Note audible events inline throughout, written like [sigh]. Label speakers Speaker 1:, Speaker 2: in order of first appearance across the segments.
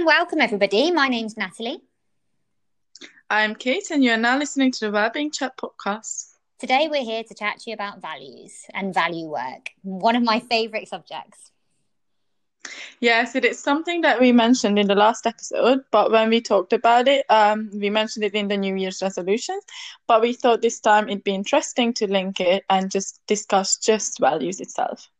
Speaker 1: and welcome everybody. My name's Natalie.
Speaker 2: I'm Kate, and you're now listening to the Wellbeing Chat podcast.
Speaker 1: Today, we're here to chat to you about values and value work, one of my favorite subjects.
Speaker 2: Yes, it is something that we mentioned in the last episode, but when we talked about it, um, we mentioned it in the New Year's resolutions. But we thought this time it'd be interesting to link it and just discuss just values itself.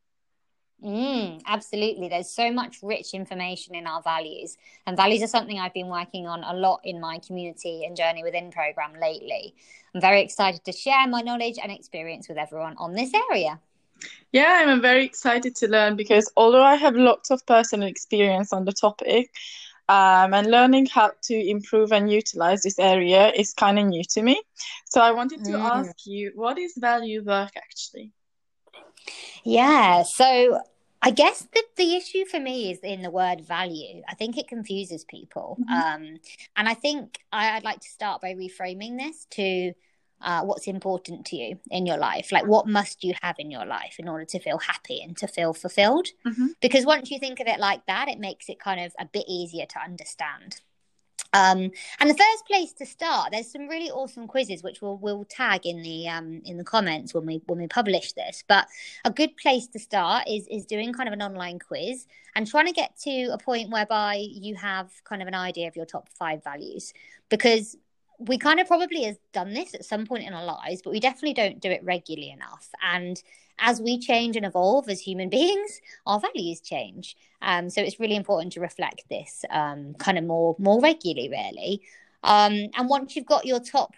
Speaker 1: Mm, absolutely. There's so much rich information in our values, and values are something I've been working on a lot in my community and journey within program lately. I'm very excited to share my knowledge and experience with everyone on this area.
Speaker 2: Yeah, I'm very excited to learn because although I have lots of personal experience on the topic, um, and learning how to improve and utilize this area is kind of new to me. So I wanted to mm. ask you, what is value work actually?
Speaker 1: Yeah, so I guess the, the issue for me is in the word value. I think it confuses people. Mm-hmm. Um, and I think I, would like to start by reframing this to uh, what's important to you in your life. Like, what must you have in your life in order to feel happy and to feel fulfilled? Mm-hmm. Because once you think of it like that, it makes it kind of a bit easier to understand. Um, and the first place to start, there's some really awesome quizzes which we'll we'll tag in the um, in the comments when we when we publish this. But a good place to start is is doing kind of an online quiz and trying to get to a point whereby you have kind of an idea of your top five values because we kind of probably have done this at some point in our lives, but we definitely don't do it regularly enough. And as we change and evolve as human [laughs] beings, our values change. Um, so it's really important to reflect this um, kind of more more regularly, really. Um, and once you've got your top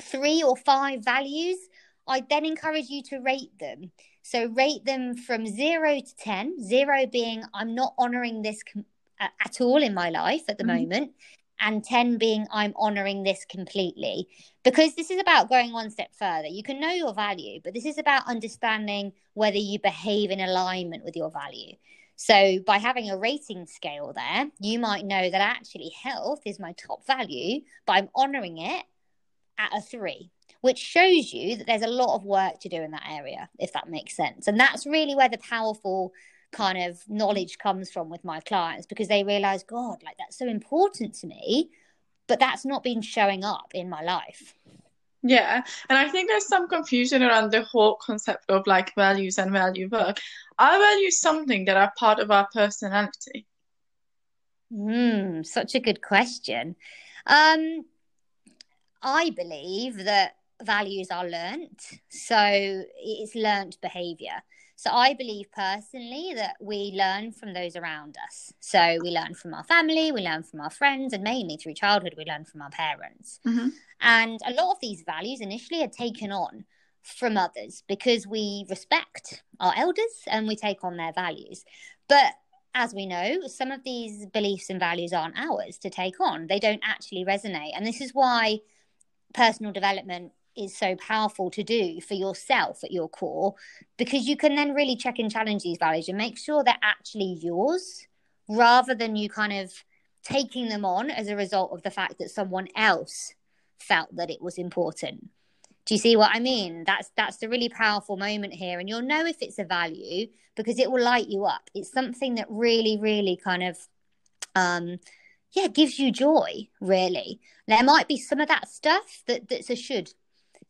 Speaker 1: three or five values, I then encourage you to rate them. So rate them from zero to ten. Zero being I'm not honoring this com- at all in my life at the mm-hmm. moment and 10 being I'm honoring this completely. Because this is about going one step further. You can know your value, but this is about understanding whether you behave in alignment with your value. So, by having a rating scale there, you might know that actually health is my top value, but I'm honoring it at a three, which shows you that there's a lot of work to do in that area, if that makes sense. And that's really where the powerful kind of knowledge comes from with my clients because they realize, God, like that's so important to me, but that's not been showing up in my life.
Speaker 2: Yeah, and I think there's some confusion around the whole concept of like values and value work. Are values something that are part of our personality?
Speaker 1: Hmm, such a good question. Um, I believe that values are learnt, so it's learnt behavior. So I believe personally that we learn from those around us. So we learn from our family, we learn from our friends, and mainly through childhood, we learn from our parents. Mm-hmm. And a lot of these values initially are taken on from others because we respect our elders and we take on their values. But as we know, some of these beliefs and values aren't ours to take on. They don't actually resonate. And this is why personal development is so powerful to do for yourself at your core because you can then really check and challenge these values and make sure they're actually yours rather than you kind of taking them on as a result of the fact that someone else felt that it was important. Do you see what i mean? That's that's the really powerful moment here and you'll know if it's a value because it will light you up. It's something that really really kind of um yeah gives you joy really. There might be some of that stuff that that's a should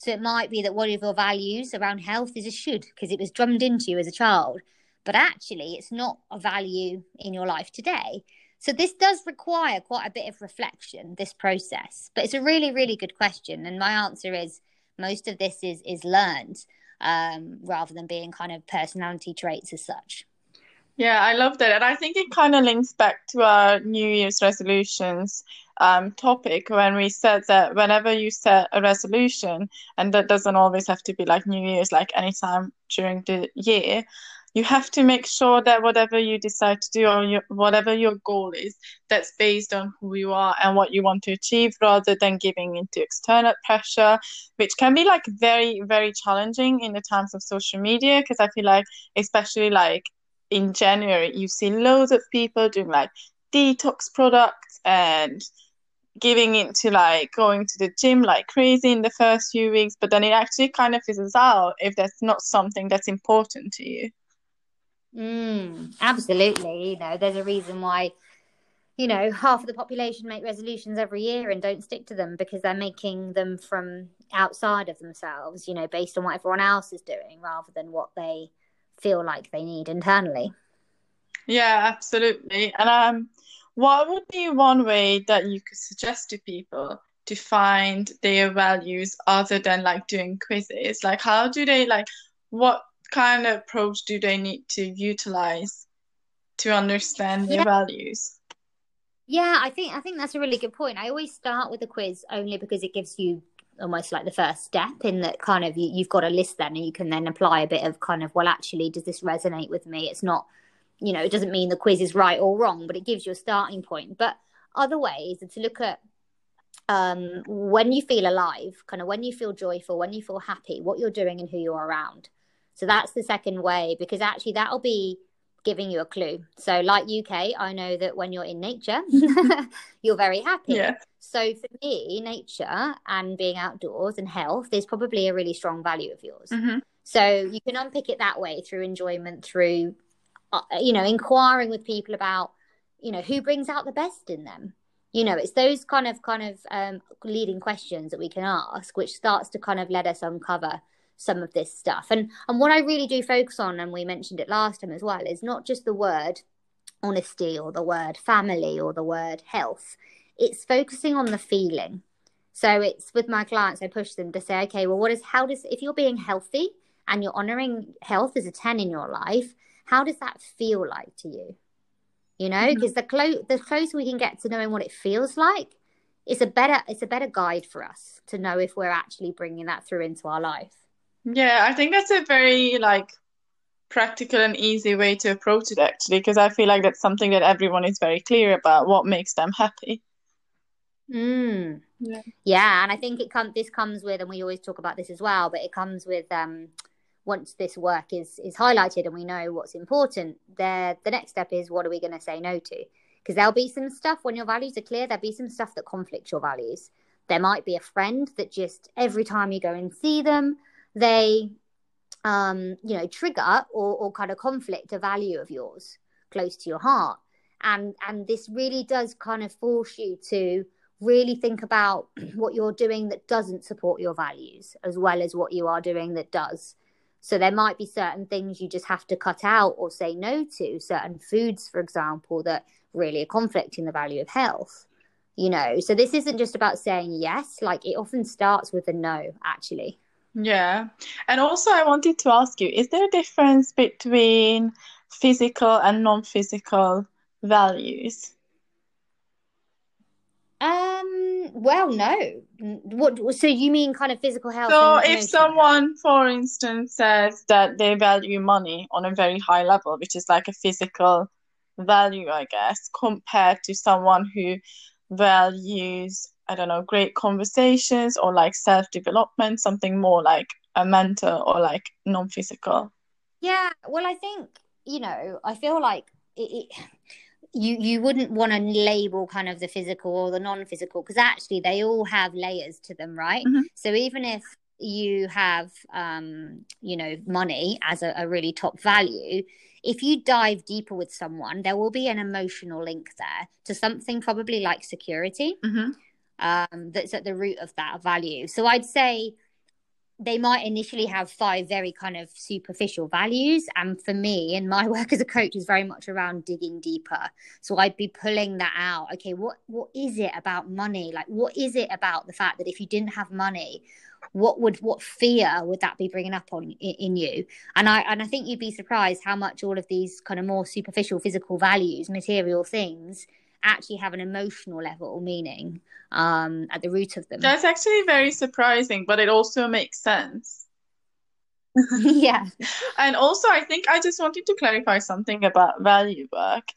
Speaker 1: so it might be that one of your values around health is a should because it was drummed into you as a child, but actually it's not a value in your life today. So this does require quite a bit of reflection, this process. But it's a really, really good question. And my answer is most of this is is learned um, rather than being kind of personality traits as such.
Speaker 2: Yeah, I love that. And I think it kind of links back to our New Year's resolutions um, topic when we said that whenever you set a resolution, and that doesn't always have to be like New Year's, like anytime during the year, you have to make sure that whatever you decide to do or your, whatever your goal is, that's based on who you are and what you want to achieve rather than giving into external pressure, which can be like very, very challenging in the times of social media. Because I feel like, especially like in January, you see loads of people doing like detox products and giving into like going to the gym like crazy in the first few weeks, but then it actually kind of fizzles out if that's not something that's important to you.
Speaker 1: Mm, absolutely. You know, there's a reason why, you know, half of the population make resolutions every year and don't stick to them because they're making them from outside of themselves, you know, based on what everyone else is doing rather than what they feel like they need internally.
Speaker 2: Yeah, absolutely. And um, what would be one way that you could suggest to people to find their values other than like doing quizzes? Like, how do they like, what kind of approach do they need to utilize to understand their yeah. values?
Speaker 1: Yeah, I think I think that's a really good point. I always start with a quiz only because it gives you almost like the first step in that kind of you, you've got a list then and you can then apply a bit of kind of well actually does this resonate with me? It's not you know it doesn't mean the quiz is right or wrong but it gives you a starting point. But other ways are to look at um, when you feel alive kind of when you feel joyful when you feel happy what you're doing and who you're around. So that's the second way because actually that'll be giving you a clue. So, like UK, I know that when you're in nature, [laughs] [laughs] you're very happy. Yeah. So, for me, nature and being outdoors and health is probably a really strong value of yours. Mm-hmm. So, you can unpick it that way through enjoyment, through, uh, you know, inquiring with people about, you know, who brings out the best in them. You know, it's those kind of kind of um, leading questions that we can ask, which starts to kind of let us uncover some of this stuff. And and what I really do focus on, and we mentioned it last time as well, is not just the word honesty or the word family or the word health. It's focusing on the feeling. So it's with my clients, I push them to say, okay, well, what is how does if you're being healthy and you're honoring health as a 10 in your life, how does that feel like to you? You know, because mm-hmm. the clo- the closer we can get to knowing what it feels like, it's a better it's a better guide for us to know if we're actually bringing that through into our life.
Speaker 2: Yeah, I think that's a very like practical and easy way to approach it actually, because I feel like that's something that everyone is very clear about what makes them happy.
Speaker 1: Mm. Yeah. yeah, and I think it comes. This comes with, and we always talk about this as well, but it comes with um, once this work is is highlighted and we know what's important. There, the next step is what are we going to say no to? Because there'll be some stuff when your values are clear. There'll be some stuff that conflicts your values. There might be a friend that just every time you go and see them, they um, you know trigger or, or kind of conflict a value of yours close to your heart. And and this really does kind of force you to really think about [clears throat] what you're doing that doesn't support your values as well as what you are doing that does. So there might be certain things you just have to cut out or say no to certain foods for example that really are conflicting the value of health you know. So this isn't just about saying yes like it often starts with a no actually
Speaker 2: yeah. And also, I wanted to ask you, is there a difference between physical and non-physical values?
Speaker 1: Um, well, no. What, so you mean kind of physical health?
Speaker 2: So if someone, for instance, says that they value money on a very high level, which is like a physical value, I guess, compared to someone who values I don't know, great conversations or like self development, something more like a mental or like non physical?
Speaker 1: Yeah, well, I think, you know, I feel like it, it you you wouldn't want to label kind of the physical or the non physical because actually they all have layers to them, right? Mm-hmm. So even if you have um you know money as a, a, really top value if you dive deeper with someone there will be an emotional link there to something probably like security mm-hmm um, that's at the root of that value. So I'd say they might initially have five very kind of superficial values. And for me, and my [laughs] work as a coach is very much around digging deeper. So I'd be pulling that out. Okay, what what is it about money? Like what is it about the fact that if you didn't have money, what would what fear would that be bringing up on in, in you and i and i think you'd be surprised how much all of these kind of more superficial physical values material things actually have an emotional level meaning um, at the root of them.
Speaker 2: That's actually very surprising, but it also makes sense. [laughs]
Speaker 1: yeah.
Speaker 2: And also, I think I just wanted to clarify something about value work.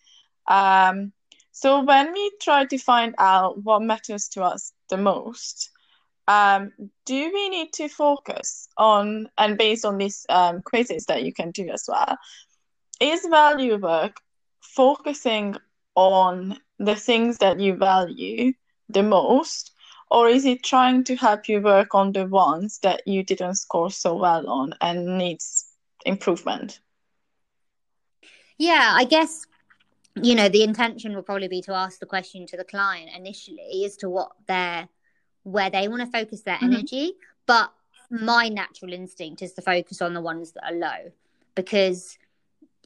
Speaker 2: Um, so, when we try to find out what matters to us the most, um, do we need to focus on, and based on these um, quizzes that you can do as well, is value work focusing on the things that you value the most or is it trying to help you work on the ones that you didn't score so well on and needs improvement
Speaker 1: yeah i guess you know the intention will probably be to ask the question to the client initially as to what their where they want to focus their mm-hmm. energy but my natural instinct is to focus on the ones that are low because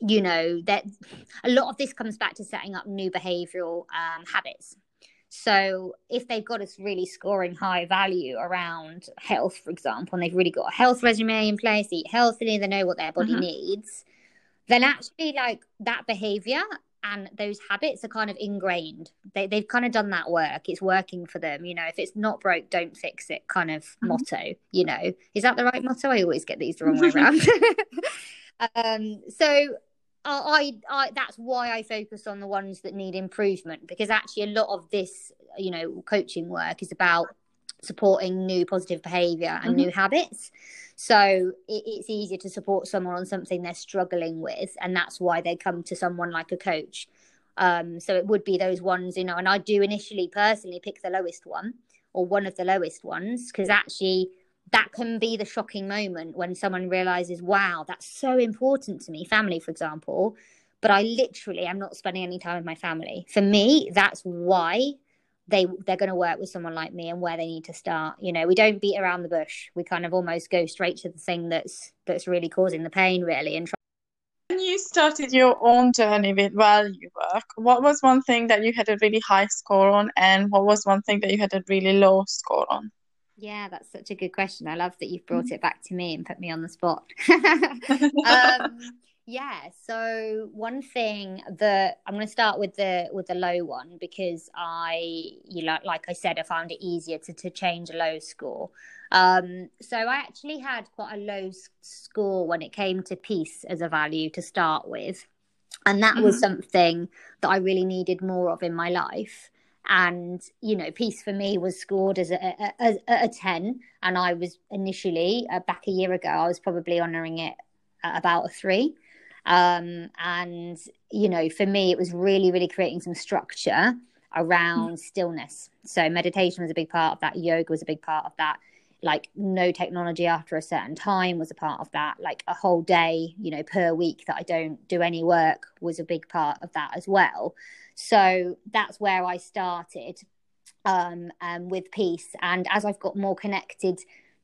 Speaker 1: you know that a lot of this comes back to setting up new behavioral um, habits so if they've got us really scoring high value around health for example and they've really got a health resume in place eat healthily they know what their body mm-hmm. needs then actually like that behavior and those habits are kind of ingrained. They, they've kind of done that work. It's working for them. You know, if it's not broke, don't fix it kind of mm-hmm. motto, you know. Is that the right motto? I always get these the wrong way around. [laughs] [laughs] um, so I, I, that's why I focus on the ones that need improvement because actually a lot of this, you know, coaching work is about supporting new positive behavior and mm-hmm. new habits. So it, it's easier to support someone on something they're struggling with, and that's why they come to someone like a coach. Um, so it would be those ones, you know, and I do initially personally pick the lowest one or one of the lowest ones because actually that can be the shocking moment when someone realizes, wow, that's so important to me, family, for example. But I literally am not spending any time with my family. For me, that's why they they're going to work with someone like me and where they need to start you know we don't beat around the bush we kind of almost go straight to the thing that's that's really causing the pain really and try-
Speaker 2: when you started your own journey with value work what was one thing that you had a really high score on and what was one thing that you had a really low score on
Speaker 1: yeah that's such a good question i love that you've brought mm-hmm. it back to me and put me on the spot [laughs] [laughs] um, yeah. So one thing that I'm going to start with the with the low one because I, you know, like I said, I found it easier to to change a low score. Um, so I actually had quite a low score when it came to peace as a value to start with, and that mm-hmm. was something that I really needed more of in my life. And you know, peace for me was scored as a, a, a, a ten, and I was initially uh, back a year ago. I was probably honouring it at about a three. Um, and, you know, for me, it was really, really creating some structure around mm. stillness. So meditation was a big part of that. Yoga was a big part of that. Like no technology after a certain time was a part of that. Like a whole day, you know, per week that I don't do any work was a big part of that as well. So that's where I started um, um, with peace. And as I've got more connected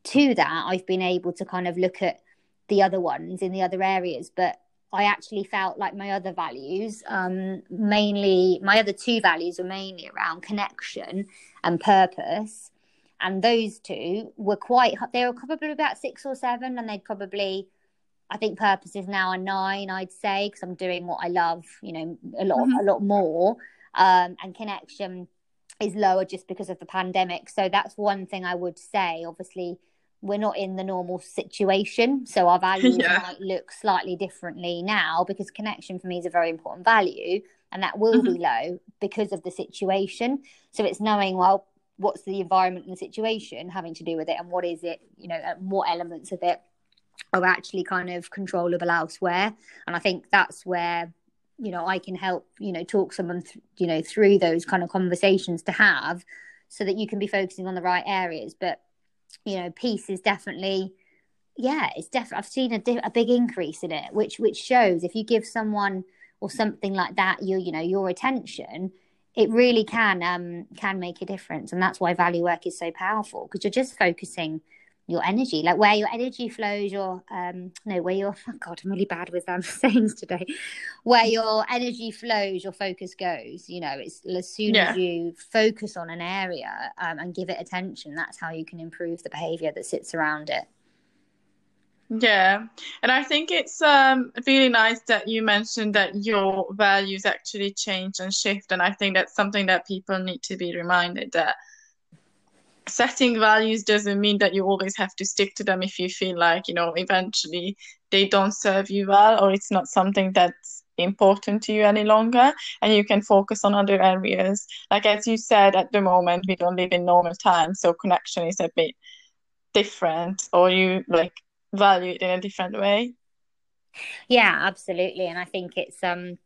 Speaker 1: to that, I've been able to kind of look at the other ones in the other areas. But I actually felt like my other values, um, mainly my other two values were mainly around connection and purpose. And those two were quite, they were probably about six or seven, and they'd probably, I think purpose is now a nine, I'd say, because I'm doing what I love, you know, a lot, mm-hmm. a lot more. Um, and connection is lower just because of the pandemic. So that's one thing I would say. Obviously, we're not in the normal situation so our [laughs] values yeah. might look slightly differently now because connection for me is a very important value and that will mm-hmm. be low because of the situation so it's knowing well what's the environment and the situation having to do with it and what is it you know what elements of it are actually kind of controllable elsewhere and i think that's where you know i can help you know talk someone th- you know through those kind of conversations to have so that you can be focusing on the right areas but you know, peace is definitely, yeah, it's definitely. I've seen a, di- a big increase in it, which which shows if you give someone or something like that your you know your attention, it really can um can make a difference, and that's why value work is so powerful because you're just focusing your energy like where your energy flows your um no where your [laughs] oh god i'm really bad with um [laughs] sayings today. Where your energy flows your focus goes you know it's as soon yeah. as you focus on an area um, and give it attention that's how you can improve the behavior that sits around it.
Speaker 2: Yeah, and I think it's um, really nice that you mentioned that your values actually change and shift, and I think that's something that people need to be reminded that setting values doesn't mean that you always have to stick to them if you feel like you know eventually they don't serve you well or it's not something that's important to you any longer and you can focus on other areas. Like as you said at the moment we don't live in normal times so connection is a bit different or you like value it in a different way.
Speaker 1: Yeah absolutely. And i think it's um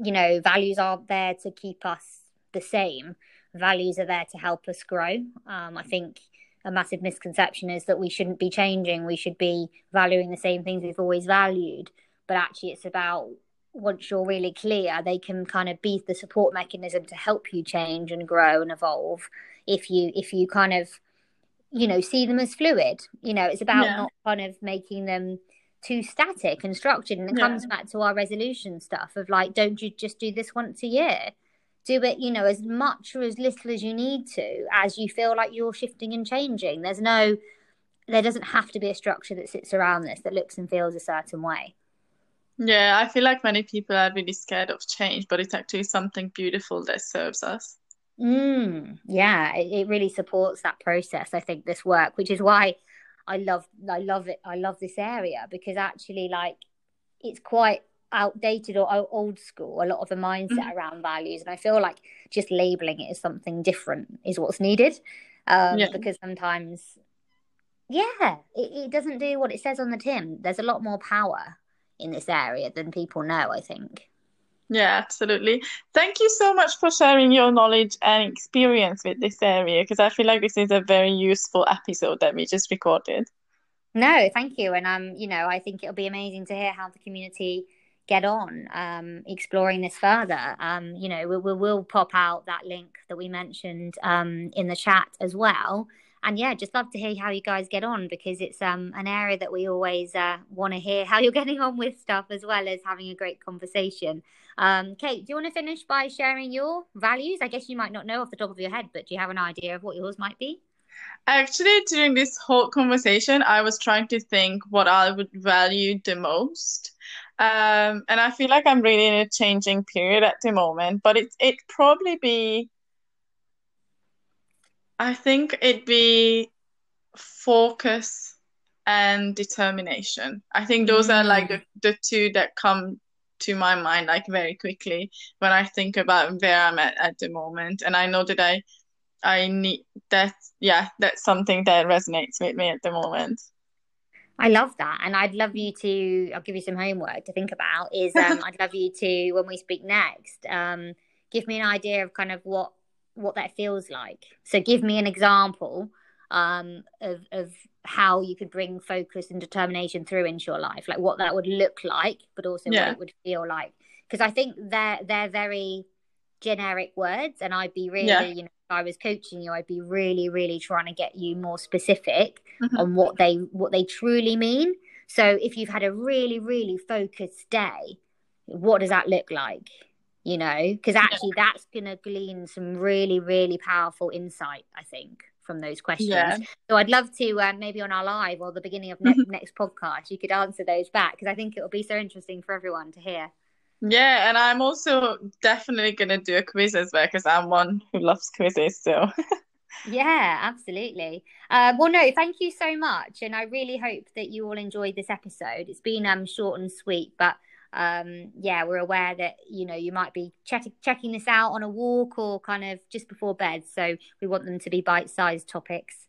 Speaker 1: you know values are there to keep us the same values are there to help us grow. Um, I think a massive misconception is that we shouldn't be changing. We should be valuing the same things we've always valued. But actually, it's about once you're really clear, they can kind of be the support mechanism to help you change and grow and evolve. If you if you kind of you know see them as fluid, you know, it's about yeah. not kind of making them too static and structured. And it yeah. comes back to our resolution stuff of like, don't you just do this once a year? Do it, you know, as much or as little as you need to, as you feel like you're shifting and changing. There's no, there doesn't have to be a structure that sits around this that looks and feels a certain way.
Speaker 2: Yeah, I feel like many people are really scared of change, but it's actually something beautiful that serves us.
Speaker 1: Mm, yeah, it, it really supports that process. I think this work, which is why I love I love it. I love this area because actually, like, it's quite outdated or old school. A lot of the mindset mm-hmm. around values, and I feel like just labeling it as something different is what's needed. Um, yeah. Because sometimes, yeah, it, it doesn't do what it says on the tin. There's a lot more power in this area than people know. I think.
Speaker 2: Yeah, absolutely. Thank you so much for sharing your knowledge and experience with this area because I feel like this is a very useful episode that we just recorded.
Speaker 1: No, thank you. And um, you know, I think it'll be amazing to hear how the community get on um exploring this further. Um, you know, we, we will pop out that link that we mentioned um in the chat as well and yeah, just love to hear how you guys get on because it's um an area that we always uh, want to hear how you're [laughs] getting on with stuff as well as having a great conversation. Um, Kate, do you want to finish by sharing your values? I guess you might not know off the top of your head, but do you have an idea of what yours might be?
Speaker 2: Actually, during this whole conversation, I was trying to think what I would value the most. Um, and I feel like I'm really in a changing period at the moment, but it it probably be I think it'd be focus and determination. I think those mm. are like the, the two that come to my mind like very quickly when I think about where I'm at at the moment. And I know that I I need that yeah, that's something that resonates with me at the moment.
Speaker 1: I love that. And I'd love you to I'll give you some homework to think about is um [laughs] I'd love you to when we speak next, um, give me an idea of kind of what what that feels like. So give me an example um, of of how you could bring focus and determination through into your life, like what that would look like, but also yeah. what it would feel like. Because I think they're they're very generic words, and I'd be really, yeah. you know, I was coaching you, I'd be really, really trying to get you more specific mm-hmm. on what they what they truly mean. So if you've had a really, really focused day, what does that look like? you know, because actually yeah. that's going to glean some really, really powerful insight, I think, from those questions. Yeah. So I'd love to uh, maybe on our live or the beginning of ne- next podcast, you could answer those back because I think it will be so interesting for everyone to hear.
Speaker 2: Yeah, and I'm also definitely going to do a quiz as well because I'm one who loves quizzes. So. [laughs]
Speaker 1: yeah, absolutely. Uh, well, no, thank you so much, and I really hope that you all enjoyed this episode. It's been um short and sweet, but um, yeah, we're aware that you know you might be ch- checking this out on a walk or kind of just before bed. So we want them to be bite-sized topics.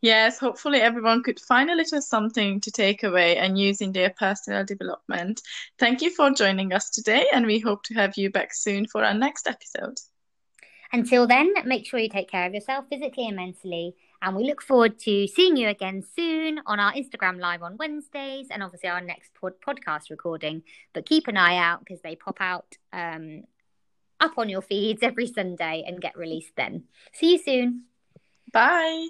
Speaker 2: Yes, hopefully everyone could find a little something to take away and use in their personal development. Thank you for joining us today, and we hope to have you back soon for our next episode.
Speaker 1: Until then, make sure you take care of yourself physically and mentally and we look forward to seeing you again soon on our Instagram live on Wednesdays and obviously our next pod- podcast recording. But keep an eye out because they pop out um, up on your feeds every Sunday and get released then. See you soon.
Speaker 2: Bye.